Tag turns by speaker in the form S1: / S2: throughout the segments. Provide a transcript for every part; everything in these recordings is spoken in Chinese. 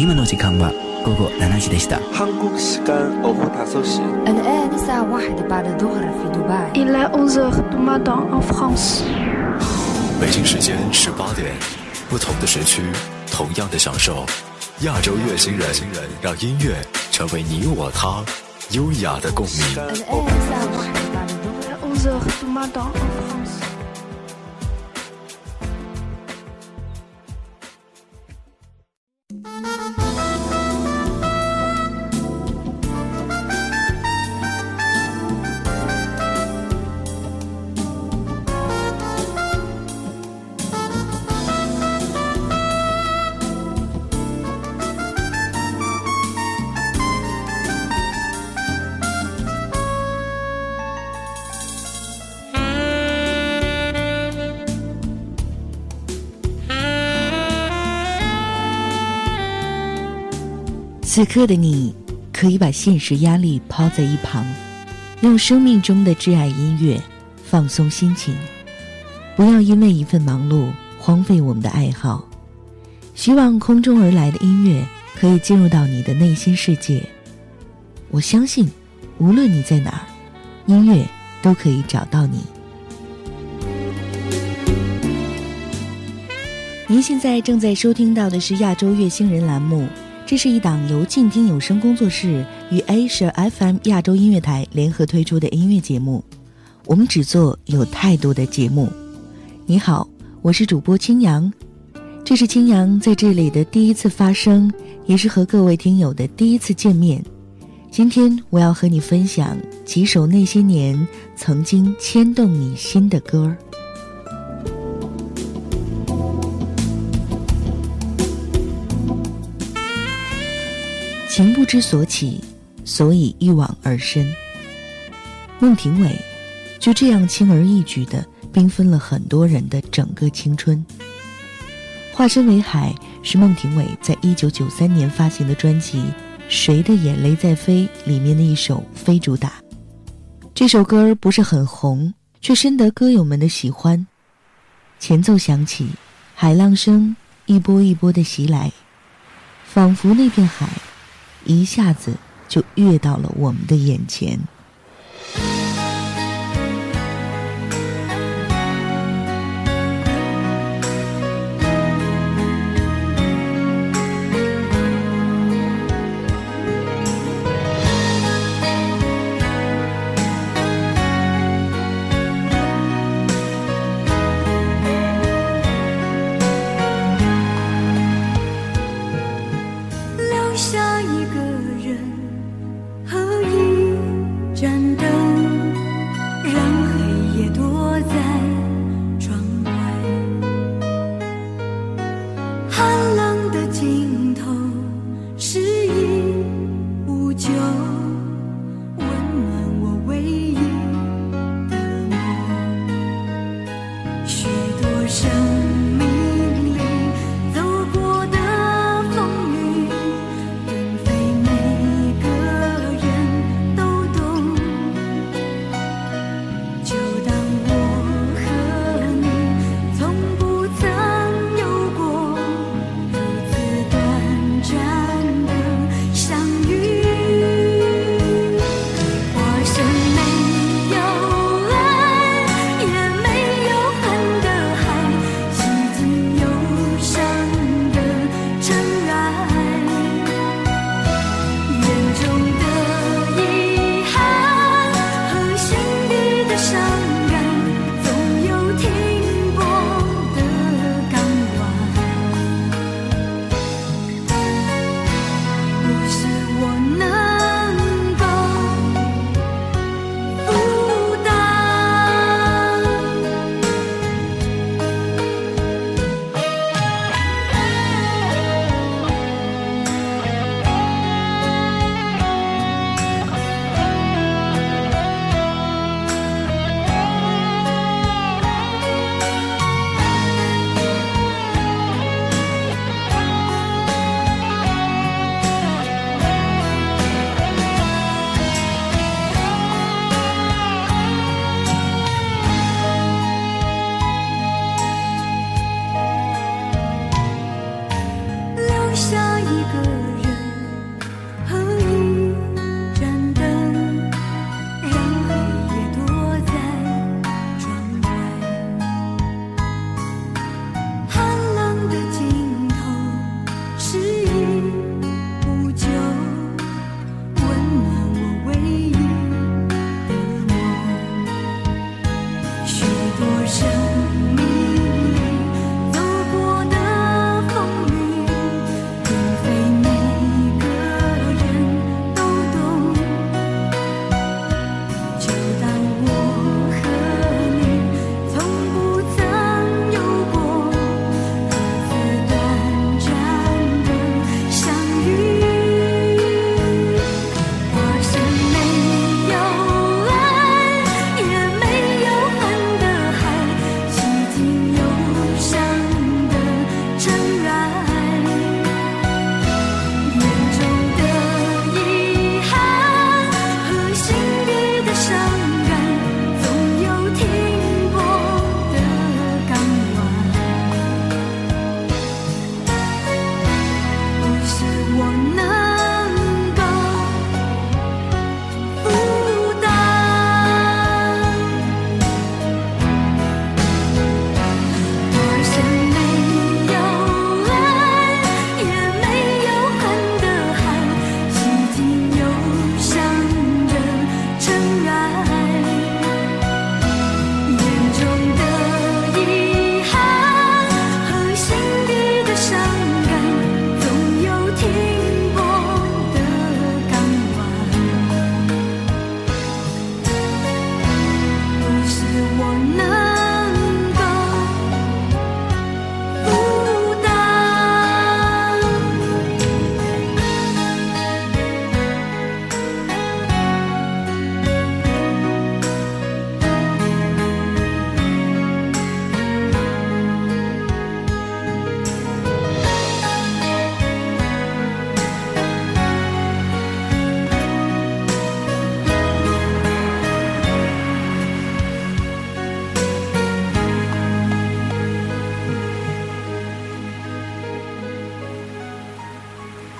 S1: 今の時間は午後7時でした。
S2: 한국 시간 오후 5시
S3: الآن الساعة واحدة بعد الظهر في دبي
S4: Il est 11h du matin en France.
S5: 北京时间十八点，不同的时区，同样的享受。亚洲乐星人，让音乐成为你我他优雅的共鸣。
S6: 此刻的你，可以把现实压力抛在一旁，用生命中的挚爱音乐放松心情。不要因为一份忙碌荒废我们的爱好。希望空中而来的音乐可以进入到你的内心世界。我相信，无论你在哪儿，音乐都可以找到你。您现在正在收听到的是亚洲乐星人栏目。这是一档由静听有声工作室与 Asia FM 亚洲音乐台联合推出的音乐节目。我们只做有态度的节目。你好，我是主播青阳，这是青阳在这里的第一次发声，也是和各位听友的第一次见面。今天我要和你分享几首那些年曾经牵动你心的歌儿。情不知所起，所以一往而深。孟庭苇就这样轻而易举地缤纷了很多人的整个青春。化身为海是孟庭苇在一九九三年发行的专辑《谁的眼泪在飞》里面的一首非主打。这首歌不是很红，却深得歌友们的喜欢。前奏响起，海浪声一波一波的袭来，仿佛那片海。一下子就跃到了我们的眼前。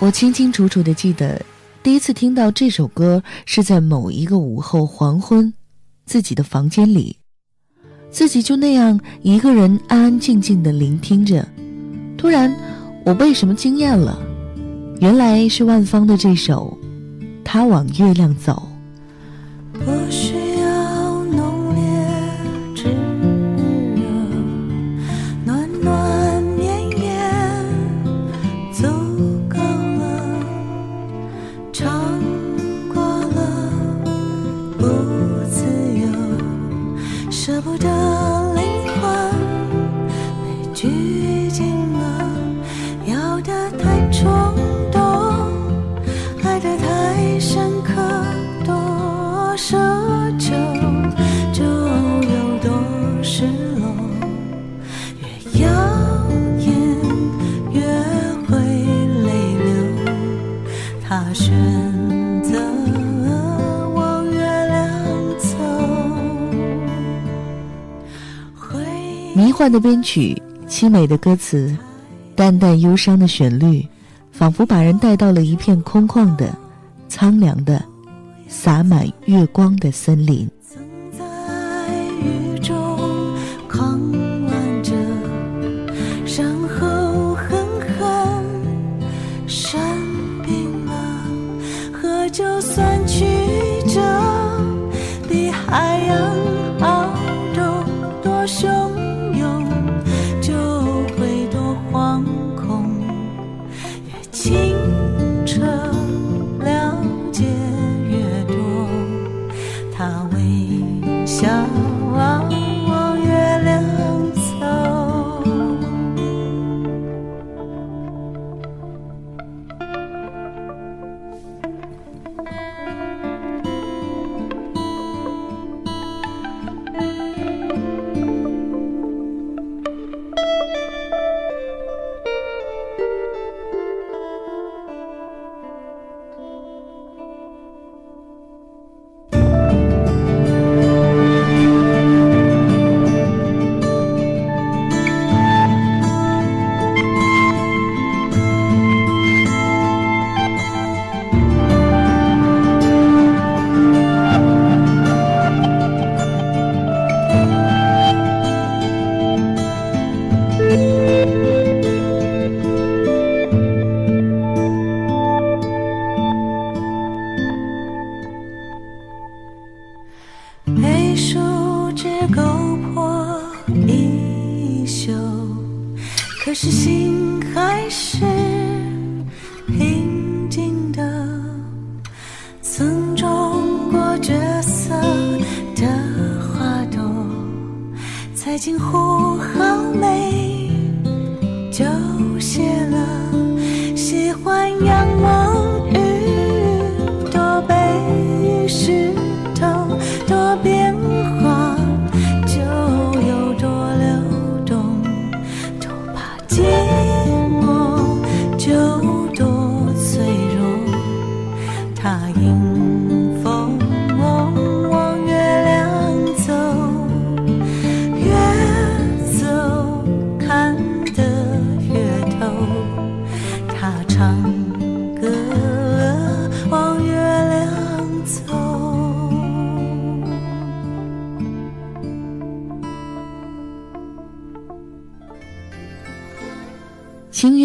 S7: 我
S6: 清清楚楚的记得，第一次听到这首歌是在某一个午后黄昏，自己的房间里，自己就那样一个人安安静静的聆听着。突然，我被什么惊艳了？原来是万芳的这首《他往月亮走》。
S8: 不需拘禁了，要的太冲动，爱的太深刻，多奢求就有多失落，越耀眼越会泪流。他选择往月亮走，回
S6: 迷幻的编曲，凄美的歌词，淡淡忧伤的旋律，仿佛把人带到了一片空旷的、苍凉的、洒满月光的森林。
S8: 曾在雨中狂乱着，然后狠狠生病了，喝酒算曲折，比海洋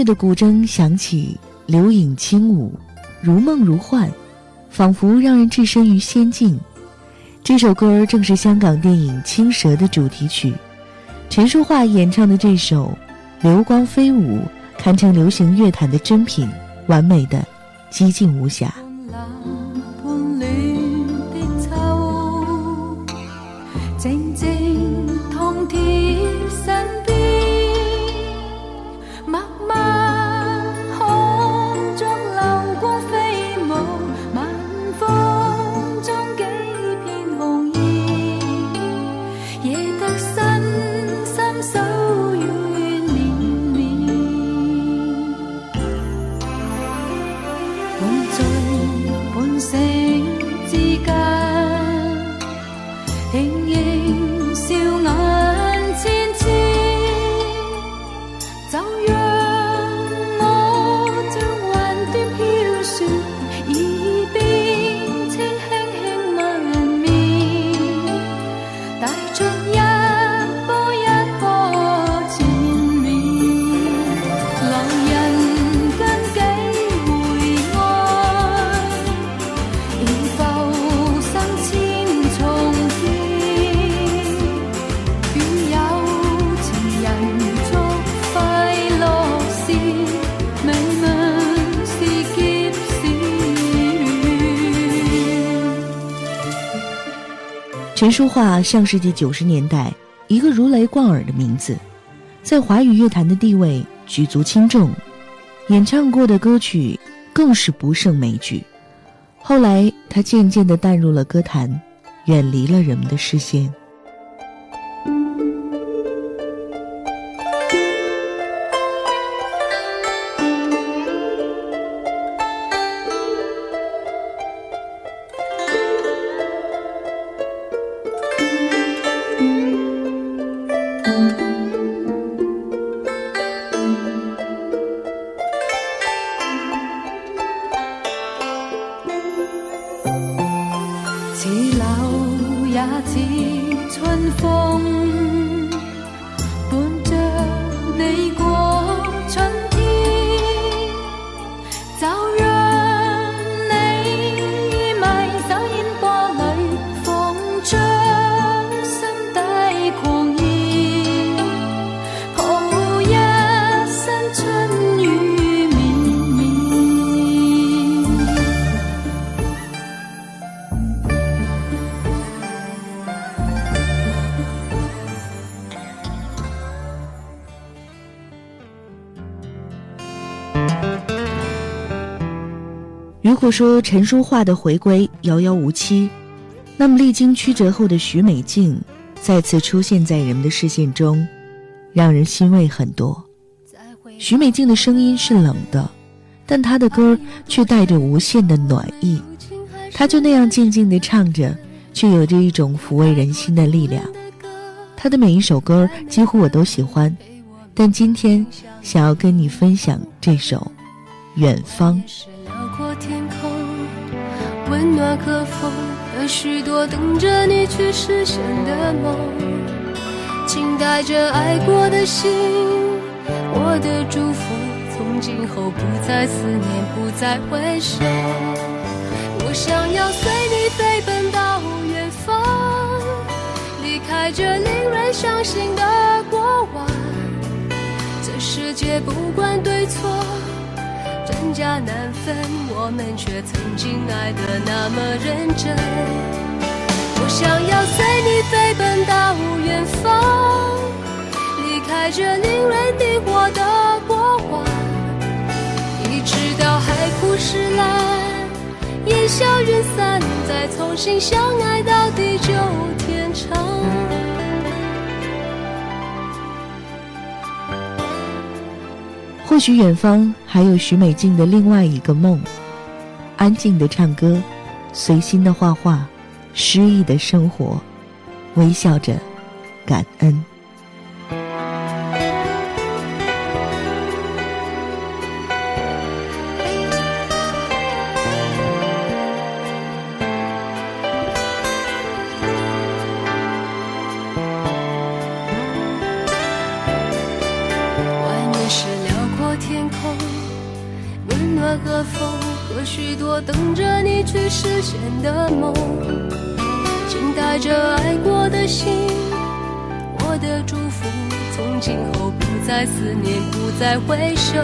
S8: 的
S6: 古筝响起，流影轻舞，如梦如幻，仿佛让人置身于仙境。这首歌正是香港电影《青蛇》的主题曲，陈淑桦演唱的这首《流光飞舞》堪称流行乐坛的珍品，完美的几近无瑕。陈淑桦上世纪九十年代一个如雷贯耳的名字，在华语乐坛的地位举足轻重，演唱过的歌曲更是不胜枚举。后来，她渐渐地淡入了歌坛，远离了人们的视线。如果说陈淑桦的回归遥遥无期，那么历经曲折后的许美静再次出现在人们的视线中，让人欣慰很多。许美静的声音是冷的，但她的歌却带着无限的暖意。她就那样静静地唱着，却有着一种抚慰人心的力量。她的每一首歌几乎我都喜欢，但今天想要跟你分享这首《远方》。
S7: 温暖和风，和许多等着你去实现的梦。请带着爱过的心，我的祝福，从今后不再思念，不再回首。我想要随你飞奔到远方，离开这令人伤心的过往。这世界不管对错。真假难分，我们却曾经爱得那么认真。我想要随你飞奔到远方，离开这令人迷惑的过往，一直到海枯石烂，烟消云散，再重新相爱到地久天长。
S6: 或许远方还有许美静的另外一个梦：安静的唱歌，随心的画画，诗意的生活，微笑着感恩。
S7: 我等着你去实现的梦。请带着爱过的心，我的祝福，从今后不再思念，不再回首。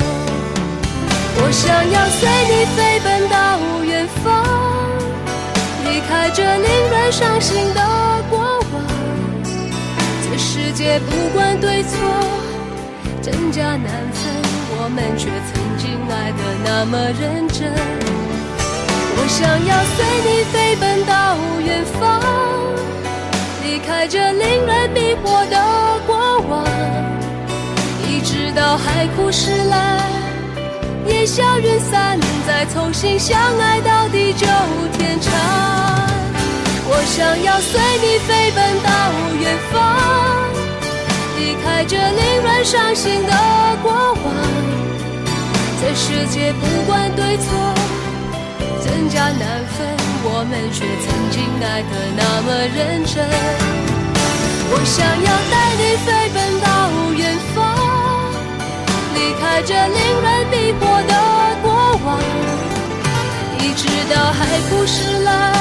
S7: 我想要随你飞奔到远方，离开这令人伤心的过往。这世界不管对错。真假难分，我们却曾经爱得那么认真。我想要随你飞奔到远方，离开这令人迷惑的过往，一直到海枯石烂，烟消云散，再重新相爱到地久天长。我想要随你飞奔到远方。离开这令人伤心的过往，这世界不管对错，真假难分，我们却曾经爱得那么认真。我想要带你飞奔到远方，离开这令人迷惑的过往，一直到海枯石烂，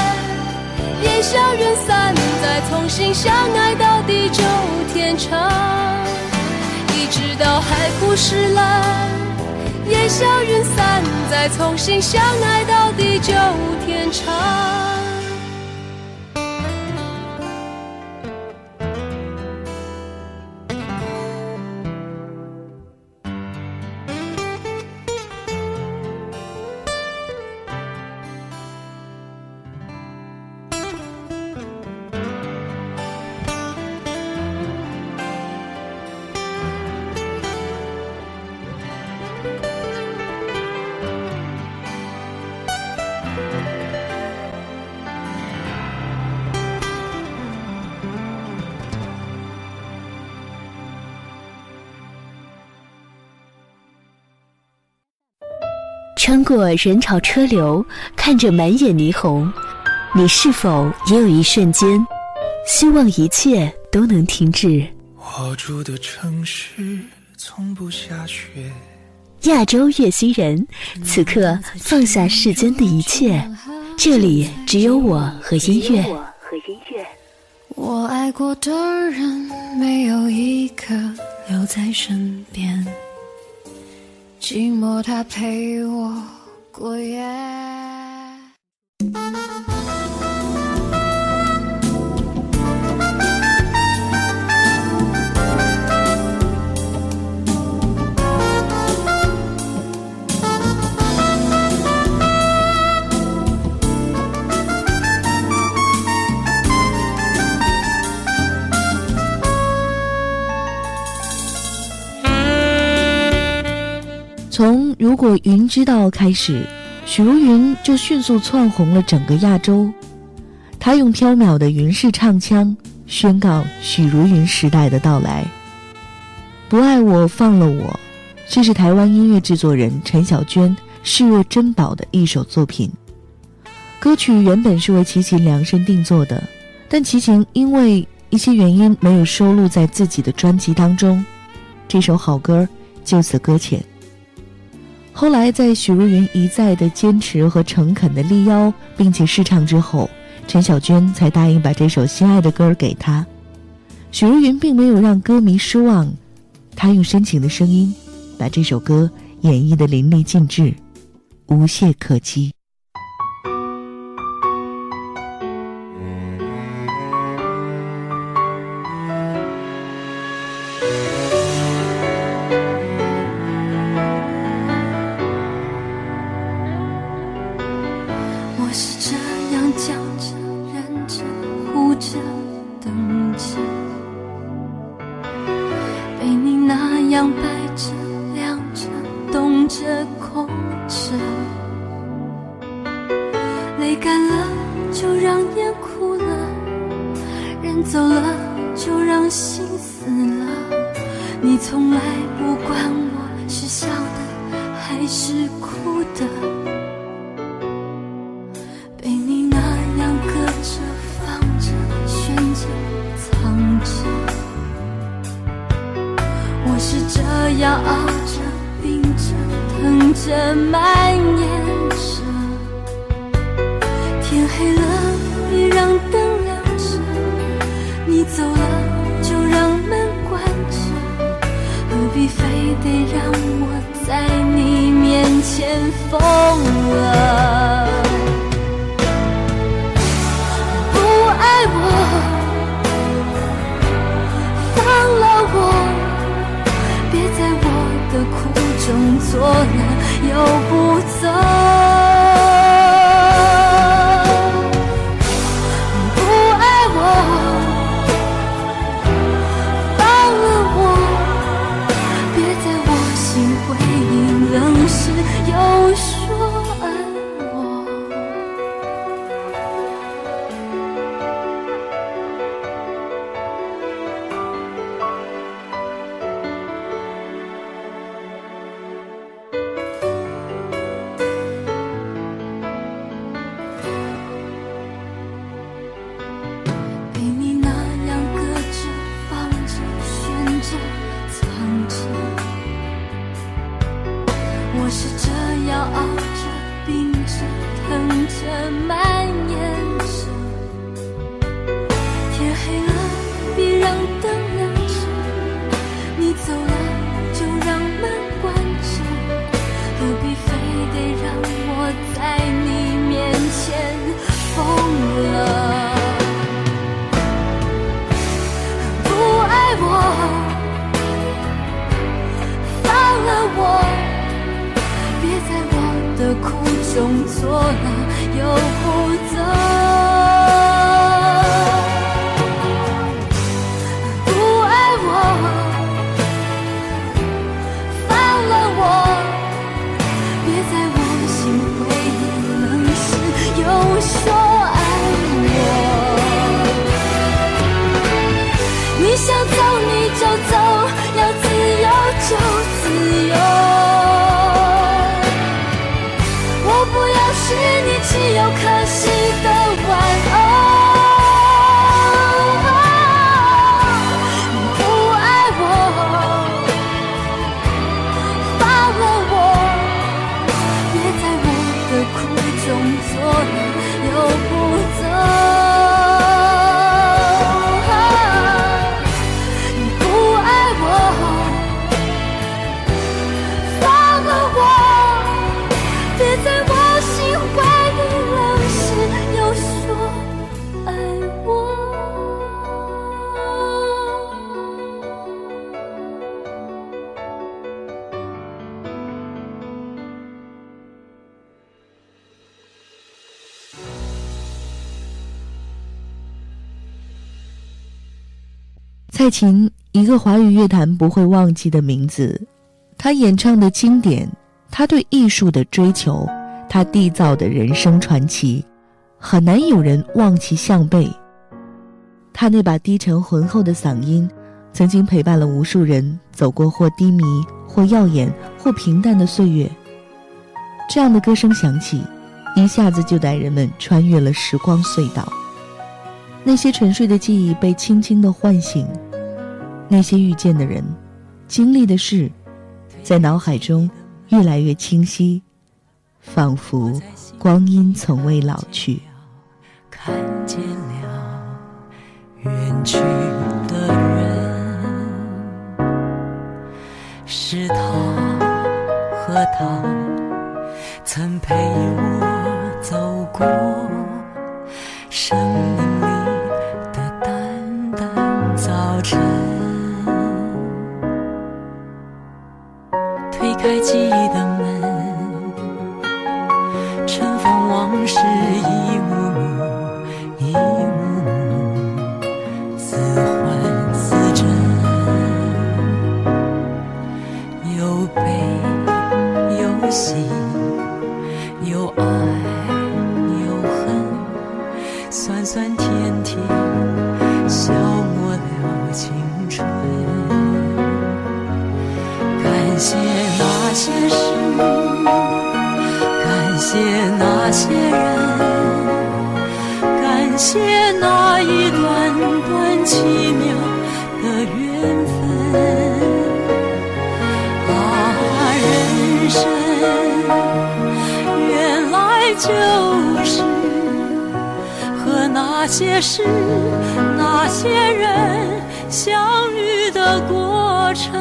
S7: 烟消云散，再重新相爱到地久天长。一直到海枯石烂，烟消云散，再重新相爱到地久天长。
S9: 穿过人潮车流，看着满眼霓虹，你是否也有一瞬间，希望一切都能停止？
S10: 我住的城市从不下雪。
S9: 亚洲月星人，此刻放下世间的一切，这里只有我和音乐。
S11: 我爱过的人，没有一个留在身边，寂寞它陪我过夜。
S12: 如果云知道开始，许茹芸就迅速窜红了整个亚洲。她用飘渺的云式唱腔宣告许茹芸时代的到来。不爱我放了我，这是台湾音乐制作人陈小娟视若珍宝的一首作品。歌曲原本是为齐秦量身定做的，但齐秦因为一些原因没有收录在自己的专辑当中，这首好歌就此搁浅。后来，在许茹芸一再的坚持和诚恳的力邀，并且试唱之后，陈小娟才答应把这首心爱的歌给她。许茹芸并没有让歌迷失望，她用深情的声音，把这首歌演绎的淋漓尽致，无懈可击。
S7: 着等着，被你那
S12: 样摆着、晾着、冻着、空着，泪干了就让眼哭了，人走了就让心死了，
S7: 你从来不管我是笑的还是哭的。的蔓延着。天黑了，别让灯亮着；你走
S12: 了，就让门关着。何必非得让我在
S7: 你面前疯了？不爱我，放了我，别在我的苦中作难。有。
S6: 蔡琴，一个华语乐坛不会忘记的名字。她演唱的经典，她对艺术的追求，她缔造的人生传奇，很难有人望其项背。她那把低沉浑厚的嗓音，曾经陪伴了无数人走过或低迷、或耀眼、或平淡的岁月。这样的歌声响起，一下子就带人们穿越了时光隧道。那些沉睡的记忆被轻轻地唤醒，那些遇见的人，经历的事，在脑海中越来越清晰，仿佛光阴从未老去。
S8: 看见了远去的人，是他和他人，感谢那一段段奇妙的缘分。啊，人生原来就是和那些事、那些人相遇的过程。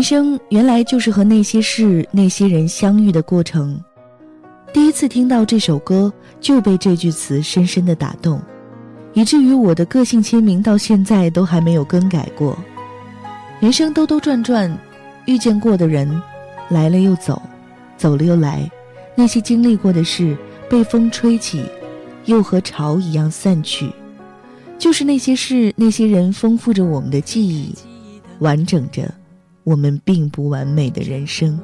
S6: 人生原来就是和那些事、那些人相遇的过程。第一次听到这首歌，就被这句词深深的打动，以至于我的个性签名到现在都还没有更改过。人生兜兜转转，遇见过的人，来了又走，走了又来，那些经历过的事，被风吹起，又和潮一样散去。就是那些事、那些人，丰富着我们的记忆，完整着。我们并不完美的人生。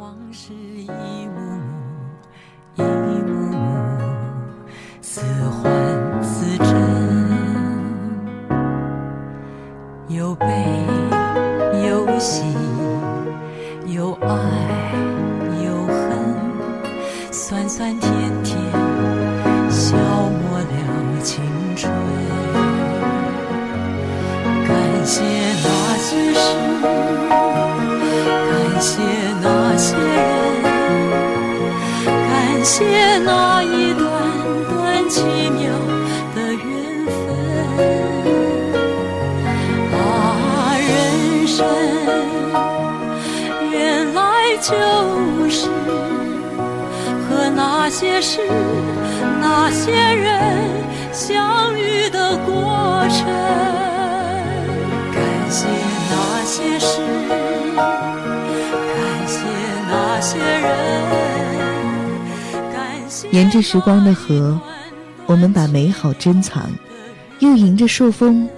S8: 那些事、那些人相遇的过程。感谢那些事。感谢那些人，
S6: 沿着时光的河，我们把美好珍藏，又迎着朔风，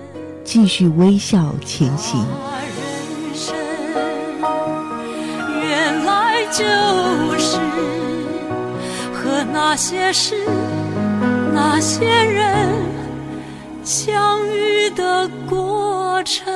S6: 继续微笑前行。
S8: 人生原来就那些事、那些人相遇的过程。